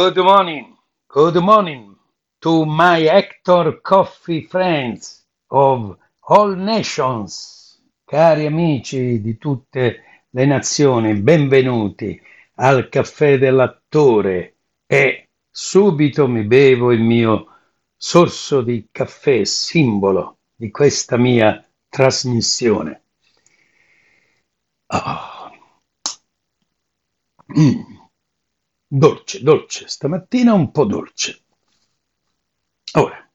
Good morning, good morning to my Hector Coffee friends of all nations, cari amici di tutte le nazioni, benvenuti al caffè dell'attore e subito mi bevo il mio sorso di caffè, simbolo di questa mia trasmissione. Ah. Mm. Dolce, dolce, stamattina un po' dolce. Ora,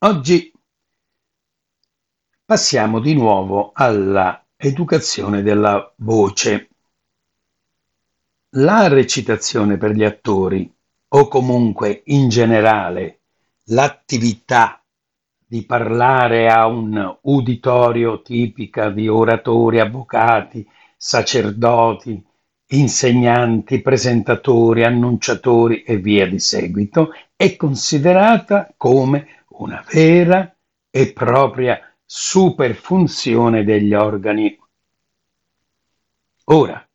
oggi passiamo di nuovo alla educazione della voce. La recitazione per gli attori, o comunque in generale l'attività di parlare a un uditorio tipica di oratori, avvocati, sacerdoti, insegnanti, presentatori, annunciatori e via di seguito, è considerata come una vera e propria superfunzione degli organi. Ora,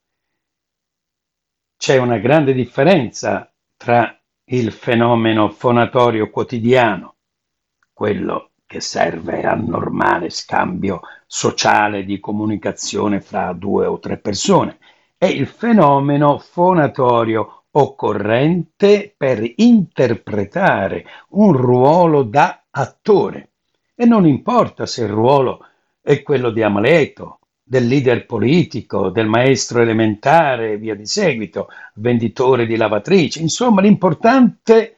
c'è una grande differenza tra il fenomeno fonatorio quotidiano, quello che serve al normale scambio sociale di comunicazione fra due o tre persone, è il fenomeno fonatorio occorrente per interpretare un ruolo da attore. E non importa se il ruolo è quello di Amleto, del leader politico, del maestro elementare e via di seguito, venditore di lavatrici. Insomma, l'importante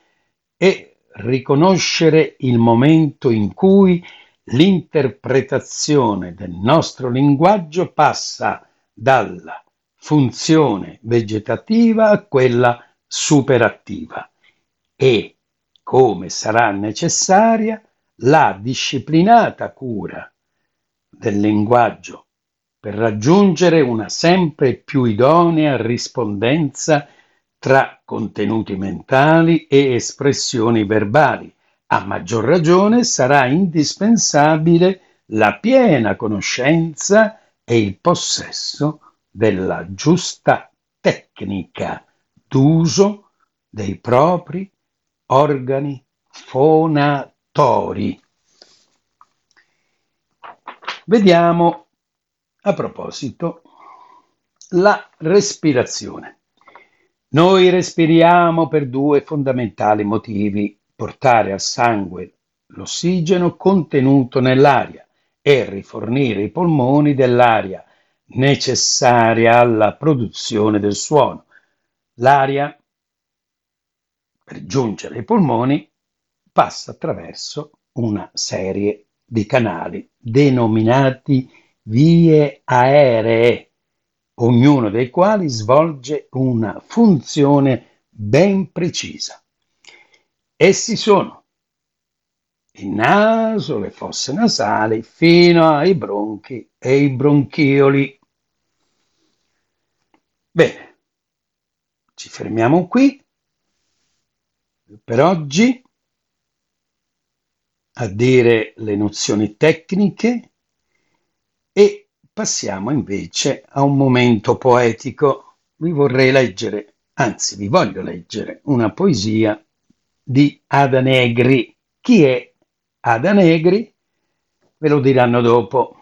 è riconoscere il momento in cui l'interpretazione del nostro linguaggio passa dalla funzione vegetativa a quella superattiva e, come sarà necessaria, la disciplinata cura del linguaggio per raggiungere una sempre più idonea rispondenza tra contenuti mentali e espressioni verbali. A maggior ragione sarà indispensabile la piena conoscenza e il possesso della giusta tecnica d'uso dei propri organi fonatori. Vediamo a proposito la respirazione. Noi respiriamo per due fondamentali motivi, portare al sangue l'ossigeno contenuto nell'aria e rifornire i polmoni dell'aria necessaria alla produzione del suono. L'aria, per giungere ai polmoni, passa attraverso una serie di canali denominati vie aeree, ognuno dei quali svolge una funzione ben precisa. Essi sono il naso, le fosse nasali, fino ai bronchi e i bronchioli. Bene, ci fermiamo qui per oggi a dire le nozioni tecniche e passiamo invece a un momento poetico. Vi vorrei leggere, anzi vi voglio leggere, una poesia di Ada Negri. Chi è Ada Negri? Ve lo diranno dopo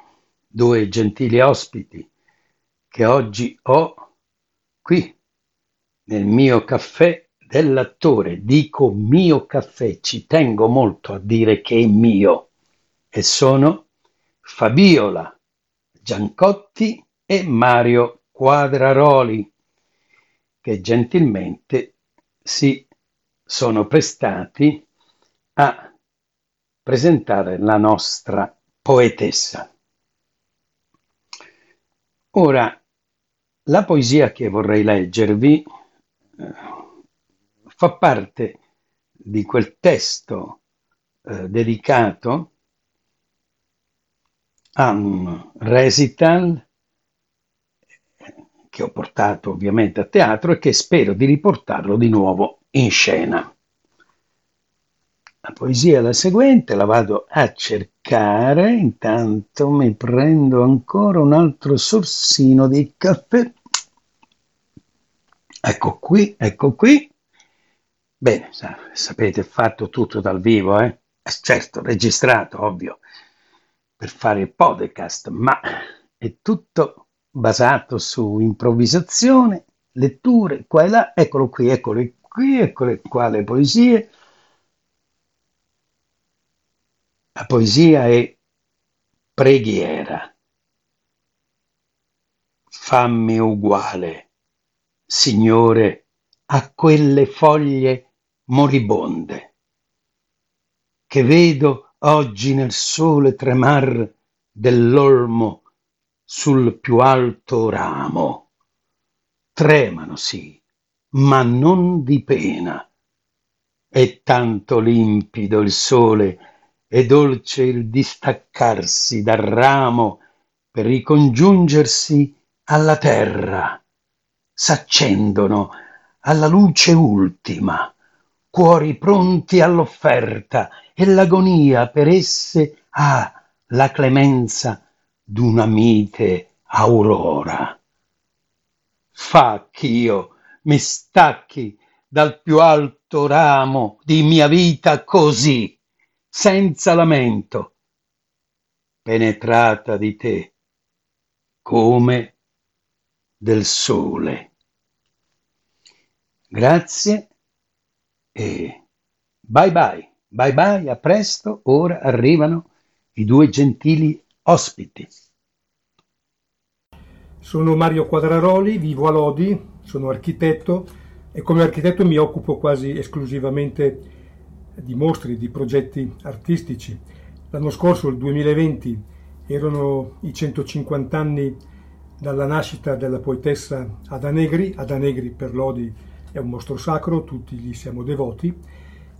due gentili ospiti che oggi ho qui nel mio caffè dell'attore, dico mio caffè, ci tengo molto a dire che è mio, e sono Fabiola Giancotti e Mario Quadraroli, che gentilmente si sono prestati a presentare la nostra poetessa. Ora, la poesia che vorrei leggervi eh, fa parte di quel testo eh, dedicato a un recital che ho portato ovviamente a teatro e che spero di riportarlo di nuovo in scena. La poesia è la seguente, la vado a cercare, intanto mi prendo ancora un altro sorsino di caffè Ecco qui, ecco qui. Bene, sapete, fatto tutto dal vivo, eh? eh? Certo, registrato, ovvio, per fare il podcast, ma è tutto basato su improvvisazione, letture, qua e là, eccolo qui, eccolo qui, eccole qua le poesie. La poesia è preghiera. Fammi uguale, Signore, a quelle foglie moribonde che vedo oggi nel sole tremar dell'olmo sul più alto ramo. Tremano sì, ma non di pena. È tanto limpido il sole e dolce il distaccarsi dal ramo per ricongiungersi alla terra. S'accendono alla luce ultima, cuori pronti all'offerta e l'agonia per esse ha la clemenza d'una mite aurora. Fa ch'io mi stacchi dal più alto ramo di mia vita così, senza lamento, penetrata di te, come del sole. Grazie e bye bye, bye bye, a presto, ora arrivano i due gentili ospiti. Sono Mario Quadraroli, vivo a Lodi, sono architetto e come architetto mi occupo quasi esclusivamente di mostri, di progetti artistici. L'anno scorso, il 2020, erano i 150 anni dalla nascita della poetessa Ada Negri, Ada Negri per Lodi è un mostro sacro, tutti gli siamo devoti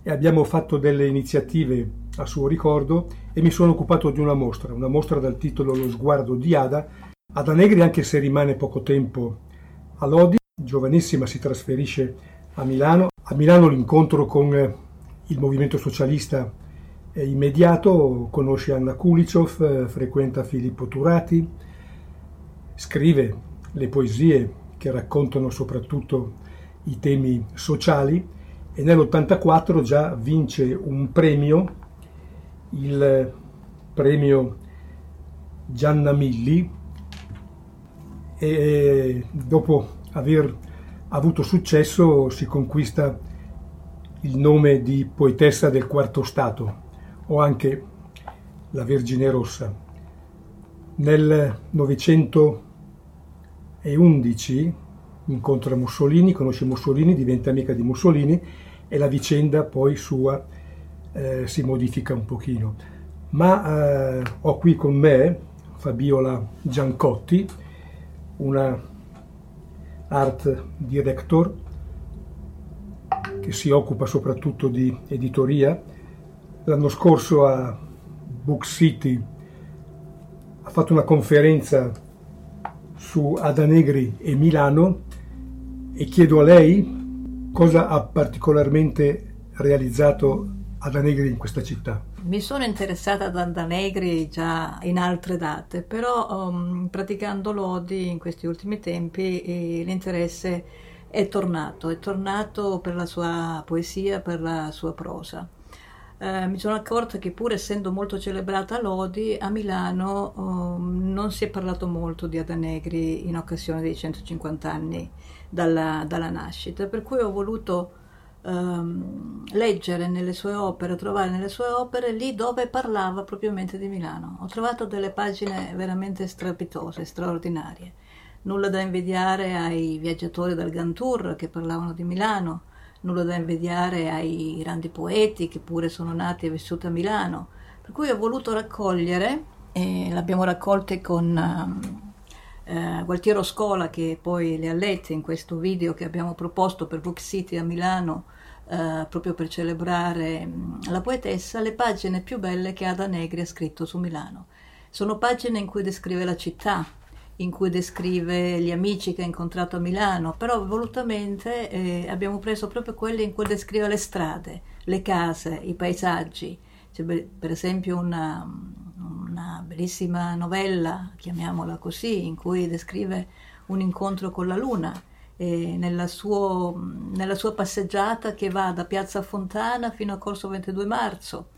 e abbiamo fatto delle iniziative a suo ricordo e mi sono occupato di una mostra, una mostra dal titolo Lo sguardo di Ada. Ada Negri, anche se rimane poco tempo a Lodi, giovanissima si trasferisce a Milano. A Milano l'incontro con il movimento socialista è immediato, conosce Anna Kuliciov, frequenta Filippo Turati, scrive le poesie che raccontano soprattutto i temi sociali e nell'84 già vince un premio, il premio Gianna Milli e dopo aver avuto successo si conquista il nome di poetessa del quarto stato o anche la Vergine Rossa. Nel 911 incontra Mussolini, conosce Mussolini, diventa amica di Mussolini e la vicenda poi sua eh, si modifica un pochino. Ma eh, ho qui con me Fabiola Giancotti, una art director che si occupa soprattutto di editoria. L'anno scorso a Book City ha fatto una conferenza su Ada Negri e Milano e chiedo a lei cosa ha particolarmente realizzato Ada Negri in questa città. Mi sono interessata ad Ada Negri già in altre date, però um, praticando Lodi in questi ultimi tempi eh, l'interesse è tornato, è tornato per la sua poesia, per la sua prosa. Eh, mi sono accorta che pur essendo molto celebrata Lodi, a Milano um, non si è parlato molto di Ada Negri in occasione dei 150 anni dalla, dalla nascita, per cui ho voluto um, leggere nelle sue opere, trovare nelle sue opere lì dove parlava propriamente di Milano. Ho trovato delle pagine veramente strepitose, straordinarie. Nulla da invidiare ai viaggiatori del Gantour che parlavano di Milano, nulla da invidiare ai grandi poeti che pure sono nati e vissuti a Milano. Per cui ho voluto raccogliere, e l'abbiamo raccolte con um, eh, Gualtiero Scola che poi le ha lette in questo video che abbiamo proposto per Book City a Milano eh, proprio per celebrare la poetessa, le pagine più belle che Ada Negri ha scritto su Milano. Sono pagine in cui descrive la città, in cui descrive gli amici che ha incontrato a Milano, però volutamente eh, abbiamo preso proprio quelle in cui descrive le strade, le case, i paesaggi. C'è per esempio una, una bellissima novella, chiamiamola così, in cui descrive un incontro con la luna eh, nella, suo, nella sua passeggiata che va da Piazza Fontana fino a Corso 22 Marzo.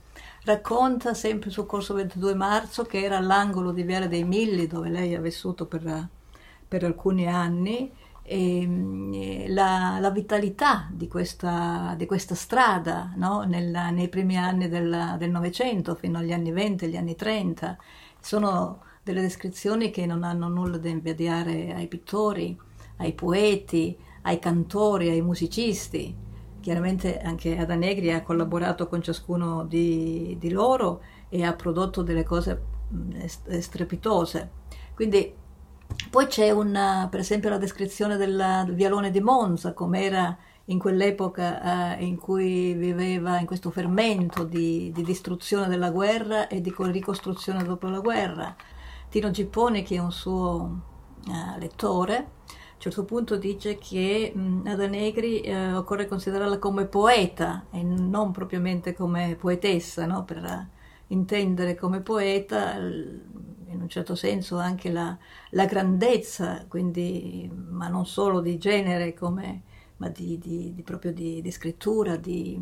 Racconta sempre sul Corso 22 Marzo che era all'angolo di Viale dei Milli dove lei ha vissuto per, per alcuni anni e, la, la, vitalità di questa, di questa strada no? Nella, nei primi anni del Novecento fino agli anni 20, agli anni 30. Sono delle descrizioni che non hanno nulla da invidiare ai pittori, ai poeti, ai cantori, ai musicisti. Chiaramente anche Ada Negri ha collaborato con ciascuno di, di loro e ha prodotto delle cose strepitose. Quindi poi c'è una, per esempio la descrizione del vialone di Monza, com'era in quell'epoca eh, in cui viveva in questo fermento di, di, distruzione della guerra e di ricostruzione dopo la guerra. Tino Gipponi, che è un suo eh, lettore, a un certo punto dice che mh, Ada Negri eh, occorre considerarla come poeta e non propriamente come poetessa, no? per intendere come poeta in un certo senso anche la, la grandezza, quindi, ma non solo di genere, come, ma di, di, di proprio di, scrittura, di,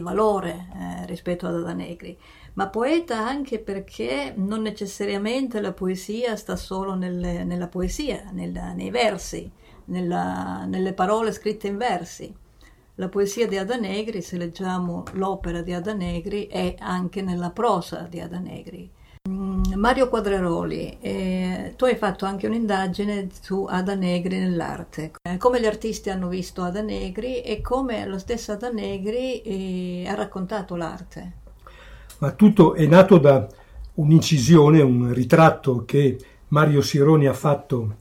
valore eh, rispetto ad Ada Negri. Ma poeta anche perché non necessariamente la poesia sta solo nelle, nella poesia, nella, nei versi, nella, nelle parole scritte in versi. La poesia di Ada Negri, se leggiamo l'opera di Ada Negri, è anche nella prosa di Ada Negri. Mm, Mario Quadreroli, eh, tu hai fatto anche un'indagine su Ada Negri nell'arte, eh, come gli artisti hanno visto Ada Negri e come lo stesso Ada Negri eh, ha raccontato l'arte. Ma tutto è nato da un'incisione, un ritratto che Mario Sironi ha fatto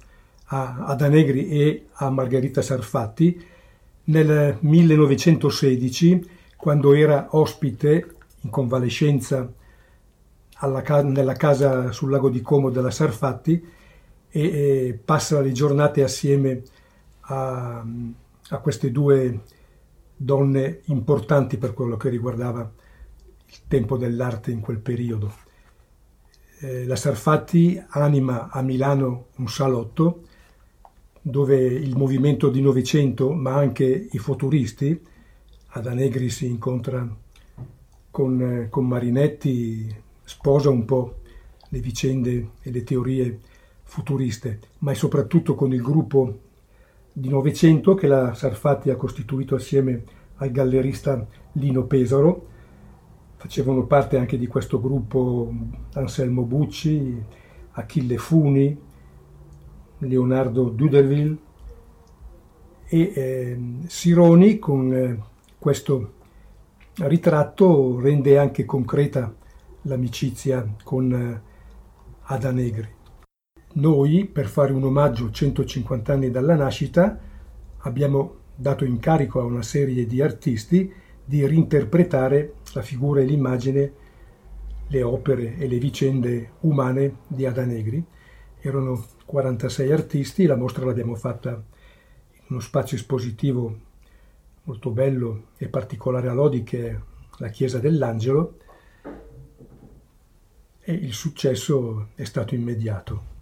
a Ada Negri e a Margherita Sarfatti nel 1916, quando era ospite in convalescenza alla, nella casa sul lago di Como della Sarfatti e, e passa le giornate assieme a, a, queste due donne importanti per quello che riguardava il tempo dell'arte in quel periodo. Eh, la Sarfatti anima a Milano un salotto dove il movimento di Novecento, ma anche i futuristi, Ada Negri si incontra con, eh, con Marinetti, sposa un po' le vicende e le teorie futuriste, ma è soprattutto con il gruppo di Novecento che la Sarfatti ha costituito assieme al gallerista Lino Pesaro. Facevano parte anche di questo gruppo Anselmo Bucci, Achille Funi, Leonardo Duderville e eh, Sironi con eh, questo ritratto rende anche concreta l'amicizia con eh, Ada Negri. Noi, per fare un omaggio 150 anni dalla nascita, abbiamo dato incarico a una serie di artisti di reinterpretare la figura e l'immagine, le opere e le vicende umane di Ada Negri. Erano 46 artisti, la mostra l'abbiamo fatta in uno spazio espositivo molto bello e particolare a Lodi che è la Chiesa dell'Angelo e il successo è stato immediato.